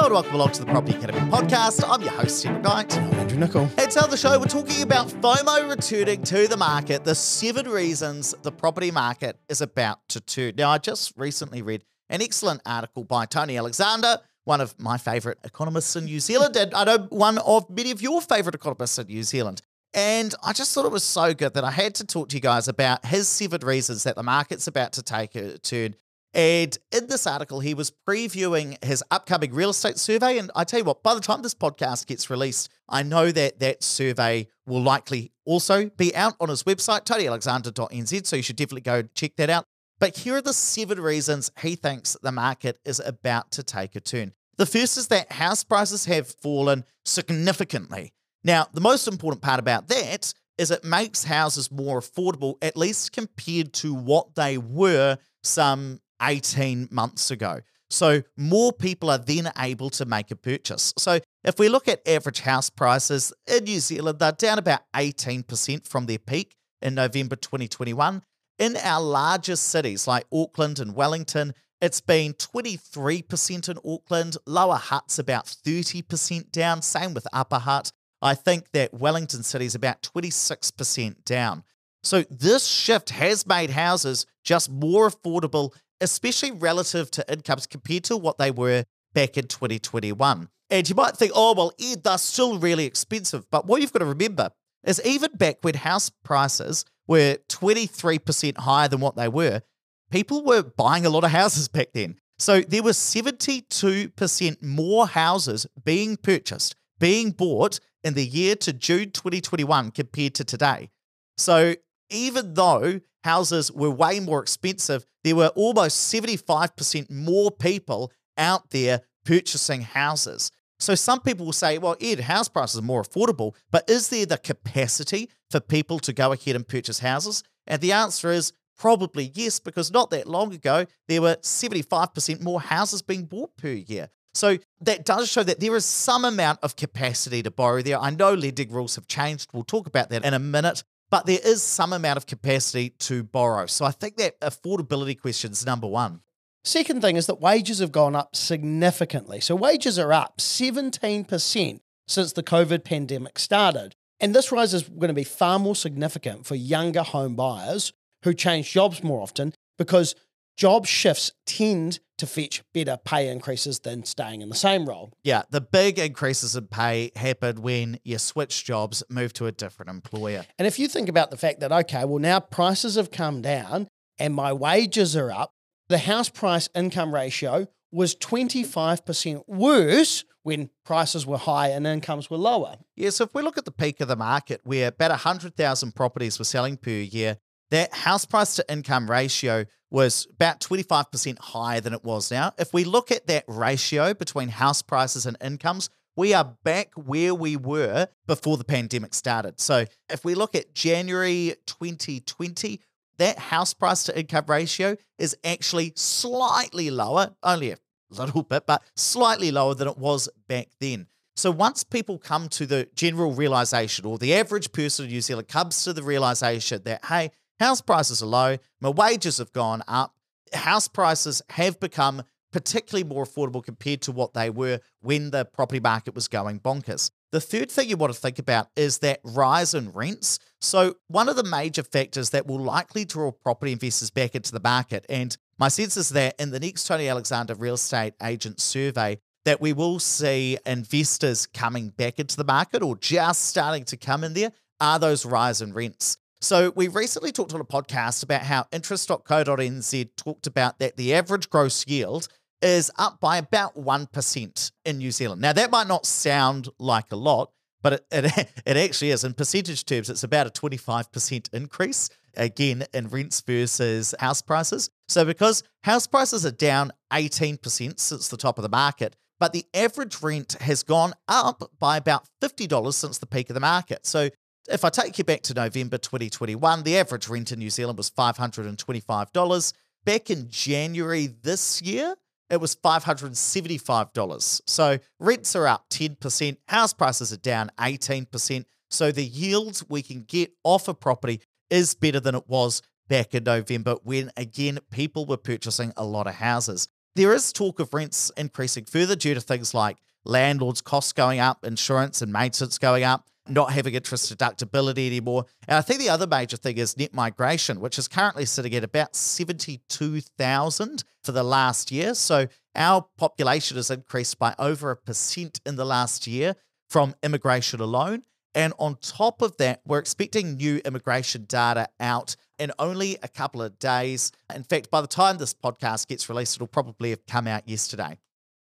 Hello and welcome along to the Property Academy podcast. I'm your host, Stephen Knight. I'm Andrew Nicol. And on the show, we're talking about FOMO returning to the market, the seven reasons the property market is about to turn. Now, I just recently read an excellent article by Tony Alexander, one of my favourite economists in New Zealand, and I know one of many of your favourite economists in New Zealand. And I just thought it was so good that I had to talk to you guys about his seven reasons that the market's about to take a turn and in this article, he was previewing his upcoming real estate survey. And I tell you what, by the time this podcast gets released, I know that that survey will likely also be out on his website, tonyalexander.nz. So you should definitely go check that out. But here are the seven reasons he thinks the market is about to take a turn. The first is that house prices have fallen significantly. Now, the most important part about that is it makes houses more affordable, at least compared to what they were some 18 months ago. So more people are then able to make a purchase. So if we look at average house prices in New Zealand, they're down about 18% from their peak in November 2021. In our largest cities like Auckland and Wellington, it's been 23% in Auckland, Lower Hutt's about 30% down, same with Upper Hutt. I think that Wellington City is about 26% down. So this shift has made houses just more affordable especially relative to incomes compared to what they were back in 2021. And you might think, oh, well, Ed, they're still really expensive. But what you've got to remember is even back when house prices were 23% higher than what they were, people were buying a lot of houses back then. So there were 72% more houses being purchased, being bought in the year to June 2021 compared to today. So even though houses were way more expensive, there were almost 75% more people out there purchasing houses. So some people will say, well, Ed, house prices are more affordable, but is there the capacity for people to go ahead and purchase houses? And the answer is probably yes, because not that long ago, there were 75% more houses being bought per year. So that does show that there is some amount of capacity to borrow there. I know lending rules have changed. We'll talk about that in a minute but there is some amount of capacity to borrow. So I think that affordability question is number one. Second thing is that wages have gone up significantly. So wages are up 17% since the COVID pandemic started. And this rise is going to be far more significant for younger home buyers who change jobs more often because job shifts tend to fetch better pay increases than staying in the same role. Yeah, the big increases in pay happened when you switch jobs, move to a different employer. And if you think about the fact that, okay, well, now prices have come down and my wages are up, the house price income ratio was 25% worse when prices were high and incomes were lower. Yeah, so if we look at the peak of the market where about 100,000 properties were selling per year, that house price to income ratio was about 25% higher than it was now. If we look at that ratio between house prices and incomes, we are back where we were before the pandemic started. So if we look at January 2020, that house price to income ratio is actually slightly lower, only a little bit, but slightly lower than it was back then. So once people come to the general realization, or the average person in New Zealand comes to the realization that, hey, House prices are low, my wages have gone up. House prices have become particularly more affordable compared to what they were when the property market was going bonkers. The third thing you want to think about is that rise in rents. So, one of the major factors that will likely draw property investors back into the market, and my sense is that in the next Tony Alexander real estate agent survey, that we will see investors coming back into the market or just starting to come in there are those rise in rents. So we recently talked on a podcast about how interest.co.nz talked about that the average gross yield is up by about 1% in New Zealand. Now that might not sound like a lot, but it, it, it actually is. In percentage terms, it's about a 25% increase, again, in rents versus house prices. So because house prices are down 18% since the top of the market, but the average rent has gone up by about $50 since the peak of the market. So if I take you back to November 2021, the average rent in New Zealand was $525. Back in January this year, it was $575. So rents are up 10%, house prices are down 18%. So the yield we can get off a property is better than it was back in November when, again, people were purchasing a lot of houses. There is talk of rents increasing further due to things like landlords' costs going up, insurance and maintenance going up, not having interest deductibility anymore. And I think the other major thing is net migration, which is currently sitting at about 72,000 for the last year. So our population has increased by over a percent in the last year from immigration alone. And on top of that, we're expecting new immigration data out in only a couple of days. In fact, by the time this podcast gets released, it'll probably have come out yesterday.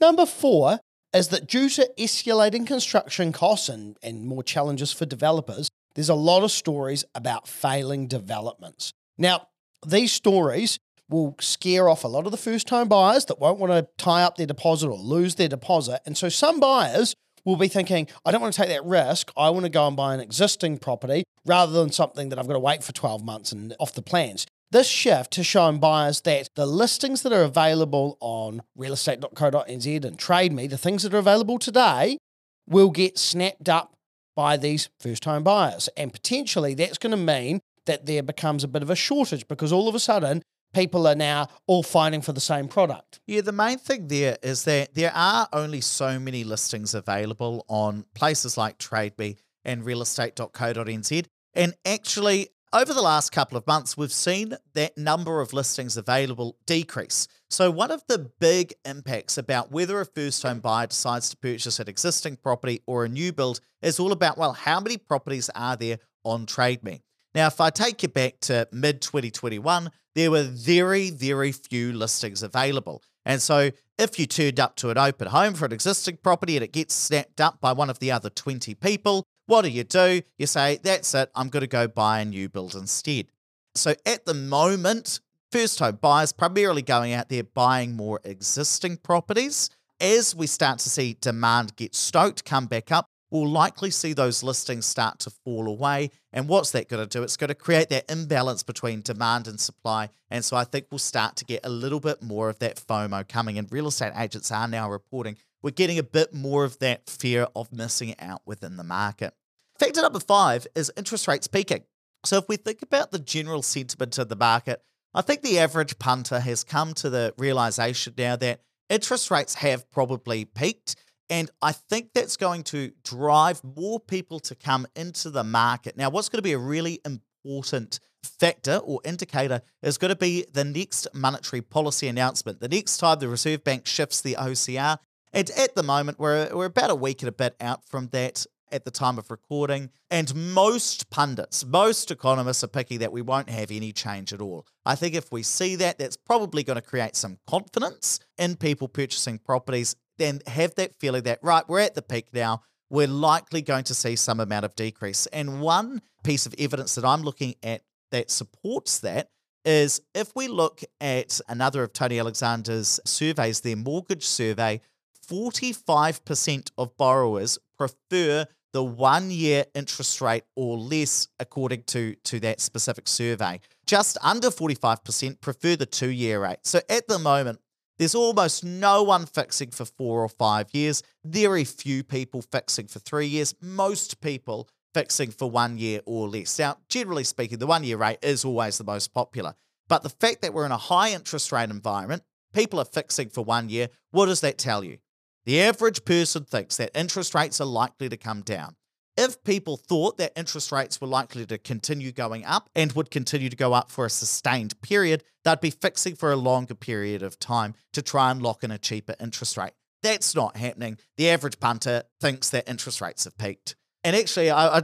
Number four is that due to escalating construction costs and, and more challenges for developers, there's a lot of stories about failing developments. Now, these stories will scare off a lot of the first time buyers that won't want to tie up their deposit or lose their deposit. And so some buyers will be thinking, I don't want to take that risk. I want to go and buy an existing property rather than something that I've got to wait for 12 months and off the plans. This shift has shown buyers that the listings that are available on realestate.co.nz and TradeMe, the things that are available today, will get snapped up by these first time buyers. And potentially that's going to mean that there becomes a bit of a shortage because all of a sudden people are now all fighting for the same product. Yeah, the main thing there is that there are only so many listings available on places like TradeMe and realestate.co.nz. And actually, over the last couple of months, we've seen that number of listings available decrease. So, one of the big impacts about whether a first home buyer decides to purchase an existing property or a new build is all about, well, how many properties are there on TradeMe? Now, if I take you back to mid 2021, there were very, very few listings available. And so, if you turned up to an open home for an existing property and it gets snapped up by one of the other 20 people, what do you do? You say, that's it, I'm going to go buy a new build instead. So, at the moment, first home buyers primarily going out there buying more existing properties. As we start to see demand get stoked, come back up, we'll likely see those listings start to fall away. And what's that going to do? It's going to create that imbalance between demand and supply. And so I think we'll start to get a little bit more of that FOMO coming. And real estate agents are now reporting we're getting a bit more of that fear of missing out within the market. Factor number five is interest rates peaking. So if we think about the general sentiment of the market, I think the average punter has come to the realization now that interest rates have probably peaked and I think that's going to drive more people to come into the market. Now, what's going to be a really important factor or indicator is going to be the next monetary policy announcement. The next time the Reserve Bank shifts the OCR. And at the moment, we're, we're about a week and a bit out from that at the time of recording. And most pundits, most economists are picking that we won't have any change at all. I think if we see that, that's probably going to create some confidence in people purchasing properties then have that feeling that, right, we're at the peak now. We're likely going to see some amount of decrease. And one piece of evidence that I'm looking at that supports that is if we look at another of Tony Alexander's surveys, their mortgage survey, 45% of borrowers prefer the one year interest rate or less, according to, to that specific survey. Just under 45% prefer the two year rate. So at the moment, there's almost no one fixing for four or five years, very few people fixing for three years, most people fixing for one year or less. Now, generally speaking, the one year rate is always the most popular. But the fact that we're in a high interest rate environment, people are fixing for one year, what does that tell you? The average person thinks that interest rates are likely to come down. If people thought that interest rates were likely to continue going up and would continue to go up for a sustained period, they'd be fixing for a longer period of time to try and lock in a cheaper interest rate. That's not happening. The average punter thinks that interest rates have peaked. And actually, I, I,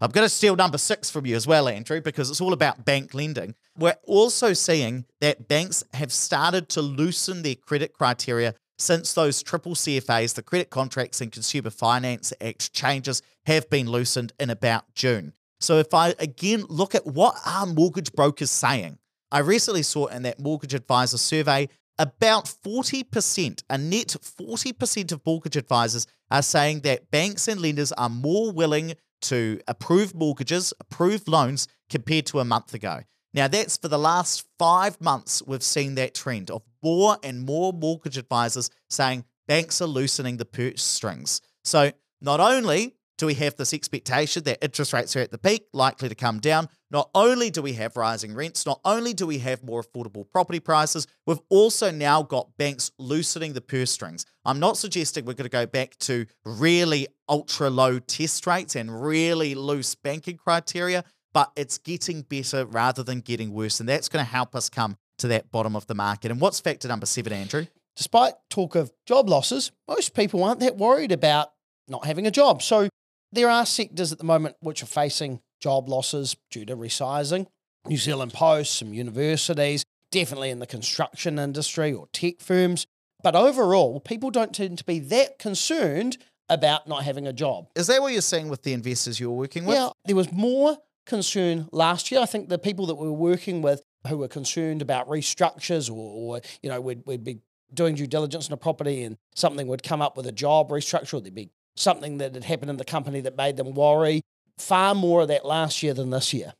I'm going to steal number six from you as well, Andrew, because it's all about bank lending. We're also seeing that banks have started to loosen their credit criteria since those triple CFAs, the Credit Contracts and Consumer Finance Act changes have been loosened in about June. So if I again look at what are mortgage brokers saying, I recently saw in that mortgage advisor survey about 40%, a net 40% of mortgage advisors are saying that banks and lenders are more willing to approve mortgages, approve loans compared to a month ago. Now, that's for the last five months, we've seen that trend of more and more mortgage advisors saying banks are loosening the purse strings. So, not only do we have this expectation that interest rates are at the peak, likely to come down, not only do we have rising rents, not only do we have more affordable property prices, we've also now got banks loosening the purse strings. I'm not suggesting we're going to go back to really ultra low test rates and really loose banking criteria, but it's getting better rather than getting worse. And that's going to help us come to that bottom of the market. And what's factor number seven, Andrew? Despite talk of job losses, most people aren't that worried about not having a job. So there are sectors at the moment which are facing job losses due to resizing. New Zealand Post, some universities, definitely in the construction industry or tech firms. But overall, people don't tend to be that concerned about not having a job. Is that what you're seeing with the investors you're working with? Yeah, there was more concern last year. I think the people that we were working with who were concerned about restructures or, or you know, we'd, we'd be doing due diligence on a property and something would come up with a job restructure or there'd be something that had happened in the company that made them worry. Far more of that last year than this year.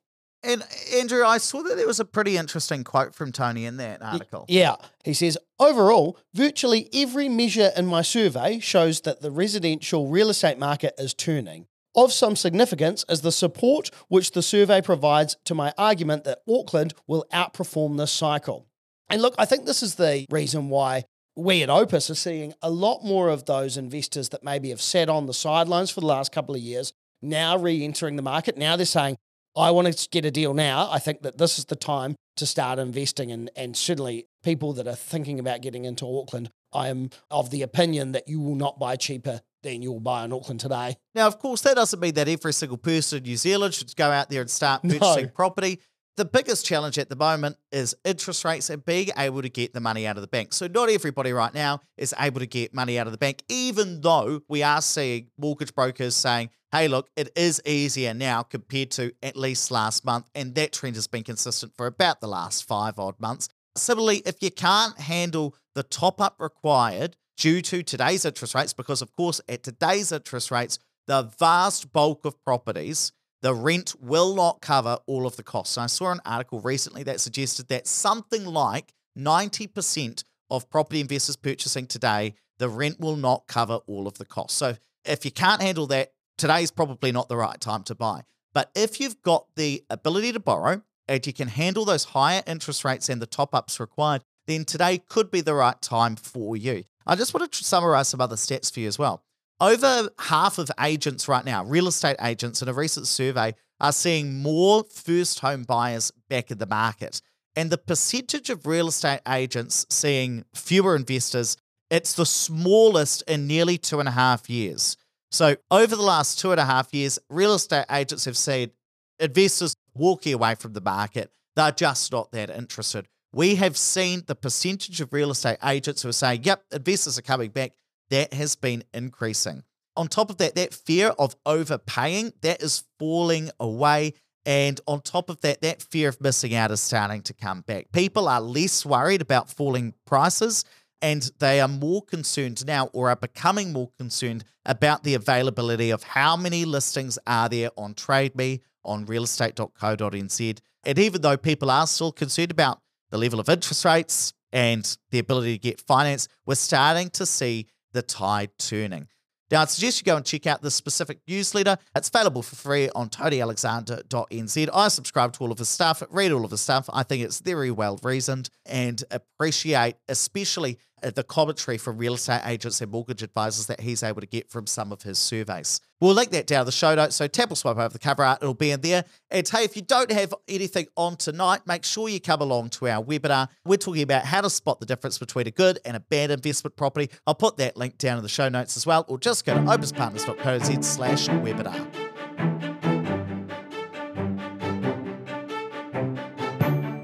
And Andrew, I saw that there was a pretty interesting quote from Tony in that article. Yeah. He says, overall, virtually every measure in my survey shows that the residential real estate market is turning. Of some significance is the support which the survey provides to my argument that Auckland will outperform this cycle. And look, I think this is the reason why we at Opes are seeing a lot more of those investors that maybe have sat on the sidelines for the last couple of years now re entering the market. Now they're saying, I want to get a deal now. I think that this is the time to start investing. And, and certainly, people that are thinking about getting into Auckland, I am of the opinion that you will not buy cheaper than you will buy in Auckland today. Now, of course, that doesn't mean that every single person in New Zealand should go out there and start purchasing no. property. The biggest challenge at the moment is interest rates and being able to get the money out of the bank. So, not everybody right now is able to get money out of the bank, even though we are seeing mortgage brokers saying, hey, look, it is easier now compared to at least last month. And that trend has been consistent for about the last five odd months. Similarly, if you can't handle the top up required due to today's interest rates, because of course, at today's interest rates, the vast bulk of properties the rent will not cover all of the costs. And I saw an article recently that suggested that something like 90% of property investors purchasing today, the rent will not cover all of the costs. So if you can't handle that, today's probably not the right time to buy. But if you've got the ability to borrow and you can handle those higher interest rates and the top ups required, then today could be the right time for you. I just want to summarize some other stats for you as well. Over half of agents right now, real estate agents, in a recent survey, are seeing more first home buyers back in the market. And the percentage of real estate agents seeing fewer investors, it's the smallest in nearly two and a half years. So, over the last two and a half years, real estate agents have seen investors walking away from the market. They're just not that interested. We have seen the percentage of real estate agents who are saying, yep, investors are coming back that has been increasing. On top of that, that fear of overpaying, that is falling away. And on top of that, that fear of missing out is starting to come back. People are less worried about falling prices and they are more concerned now or are becoming more concerned about the availability of how many listings are there on TradeMe, on realestate.co.nz. And even though people are still concerned about the level of interest rates and the ability to get finance, we're starting to see the tide turning. Now, I'd suggest you go and check out this specific newsletter. It's available for free on tonyalexander.nz. I subscribe to all of his stuff, read all of his stuff. I think it's very well reasoned and appreciate, especially Uh, the commentary from real estate agents and mortgage advisors that he's able to get from some of his surveys. We'll link that down the show notes. So tap or swipe over the cover art, it'll be in there. And hey, if you don't have anything on tonight, make sure you come along to our webinar. We're talking about how to spot the difference between a good and a bad investment property. I'll put that link down in the show notes as well, or just go to opespartners.co.nz slash webinar.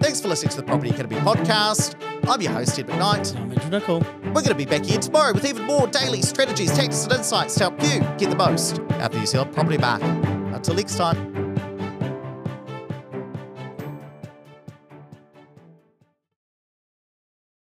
Thanks for listening to the Property Academy podcast. I'm your host, Ed McKnight. I'm Andrew Nicol. We're going to be back here tomorrow with even more daily strategies, tactics, and insights to help you get the most out of the New property market. Until next time.